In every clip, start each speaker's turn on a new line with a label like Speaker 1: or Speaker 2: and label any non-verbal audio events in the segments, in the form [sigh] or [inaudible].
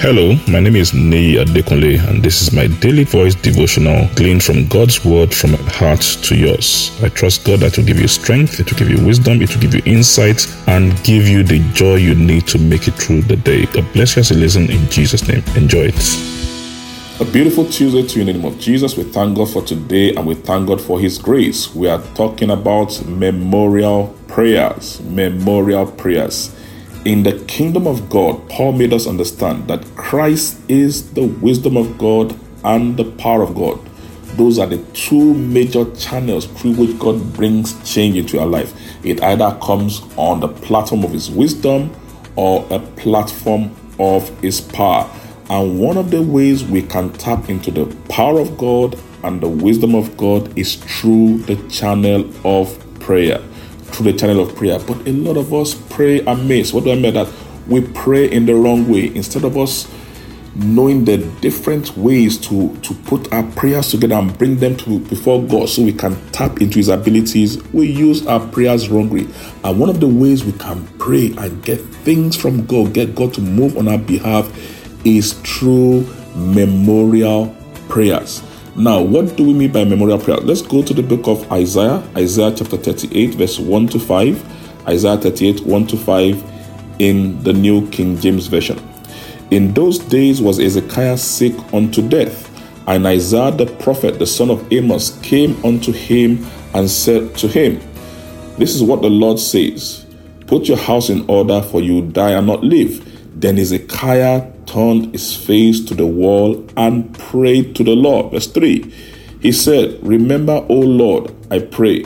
Speaker 1: Hello, my name is Nei Adekunle, and this is my daily voice devotional gleaned from God's word from my heart to yours. I trust God that will give you strength, it will give you wisdom, it will give you insight, and give you the joy you need to make it through the day. God bless you as you listen in Jesus' name. Enjoy it. A beautiful Tuesday to you in the name of Jesus. We thank God for today and we thank God for His grace. We are talking about memorial prayers. Memorial prayers. In the kingdom of God, Paul made us understand that Christ is the wisdom of God and the power of God. Those are the two major channels through which God brings change into our life. It either comes on the platform of His wisdom or a platform of His power. And one of the ways we can tap into the power of God and the wisdom of God is through the channel of prayer through the channel of prayer. But a lot of us pray amiss. What do I mean that? We pray in the wrong way. Instead of us knowing the different ways to, to put our prayers together and bring them to before God so we can tap into his abilities, we use our prayers wrongly. And one of the ways we can pray and get things from God, get God to move on our behalf, is through memorial prayers. Now, what do we mean by memorial prayer? Let's go to the book of Isaiah, Isaiah chapter 38, verse 1 to 5. Isaiah 38, 1 to 5 in the New King James Version. In those days was Hezekiah sick unto death, and Isaiah the prophet, the son of Amos, came unto him and said to him, This is what the Lord says Put your house in order, for you die and not live. Then Hezekiah turned his face to the wall and prayed to the Lord. Verse 3. He said, Remember, O Lord, I pray.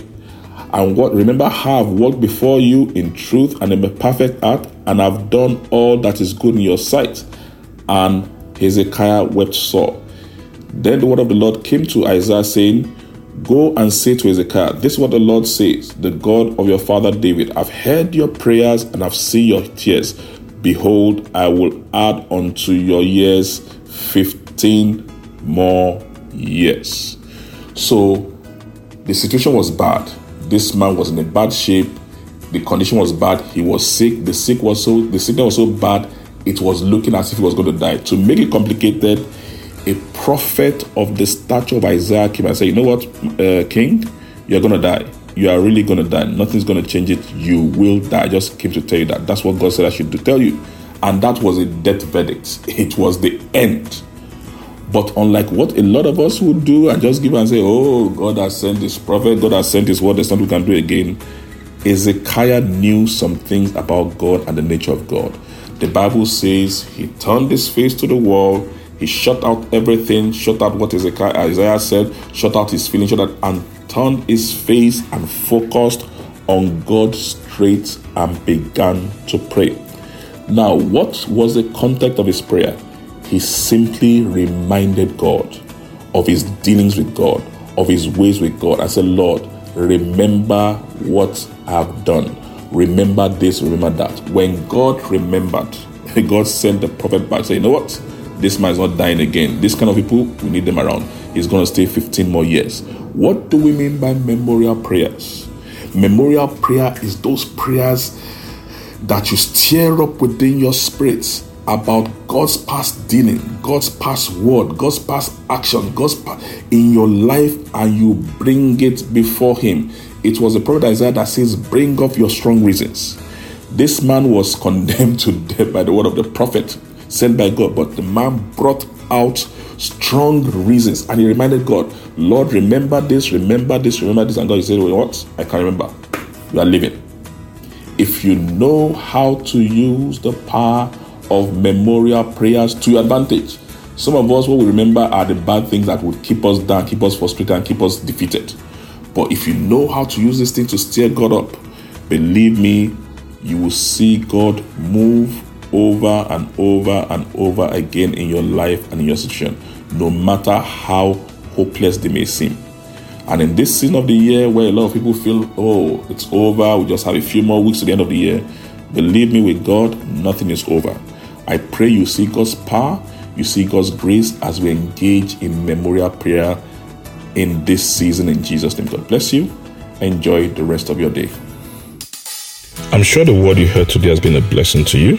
Speaker 1: And what remember I've walked before you in truth and in a perfect heart, and have done all that is good in your sight. And Hezekiah wept sore. Then the word of the Lord came to Isaiah, saying, Go and say to Hezekiah, This is what the Lord says, the God of your father David. I've heard your prayers and I've seen your tears. Behold, I will add unto your years 15 more years. So the situation was bad. This man was in a bad shape. The condition was bad. He was sick. The sick was so the sickness was so bad. It was looking as if he was going to die. To make it complicated, a prophet of the stature of Isaiah came and said, "You know what, uh, King, you're going to die." You are really going to die. Nothing's going to change it. You will die. I just came to tell you that. That's what God said I should do, tell you. And that was a death verdict. [laughs] It was the end. But unlike what a lot of us would do and just give and say, oh, God has sent this prophet, God has sent his word, there's nothing we can do again. Hezekiah knew some things about God and the nature of God. The Bible says he turned his face to the wall, he shut out everything, shut out what Hezekiah, Isaiah said, shut out his feelings, shut out, and turned his face and focused on God straight and began to pray. Now, what was the context of his prayer? He simply reminded God of his dealings with God, of his ways with God. I said, Lord, remember what I've done. Remember this, remember that. When God remembered, [laughs] God sent the prophet back, say, you know what? This man is not dying again. This kind of people, we need them around. He's going to stay 15 more years. What do we mean by memorial prayers? Memorial prayer is those prayers that you stir up within your spirits about God's past dealing, God's past word, God's past action, God's past in your life, and you bring it before Him. It was the prophet Isaiah that says, Bring up your strong reasons. This man was condemned [laughs] to death by the word of the prophet sent by God, but the man brought out strong reasons. And he reminded God, Lord, remember this, remember this, remember this. And God said, well, What? I can't remember. You are living. If you know how to use the power of memorial prayers to your advantage, some of us, what we remember are the bad things that would keep us down, keep us frustrated, and keep us defeated. But if you know how to use this thing to stir God up, believe me, you will see God move over and over and over again in your life and in your situation, no matter how hopeless they may seem. And in this season of the year where a lot of people feel, oh, it's over, we just have a few more weeks to the end of the year, believe me, with God, nothing is over. I pray you see God's power, you see God's grace as we engage in memorial prayer in this season in Jesus' name. God bless you. Enjoy the rest of your day. I'm sure the word you heard today has been a blessing to you.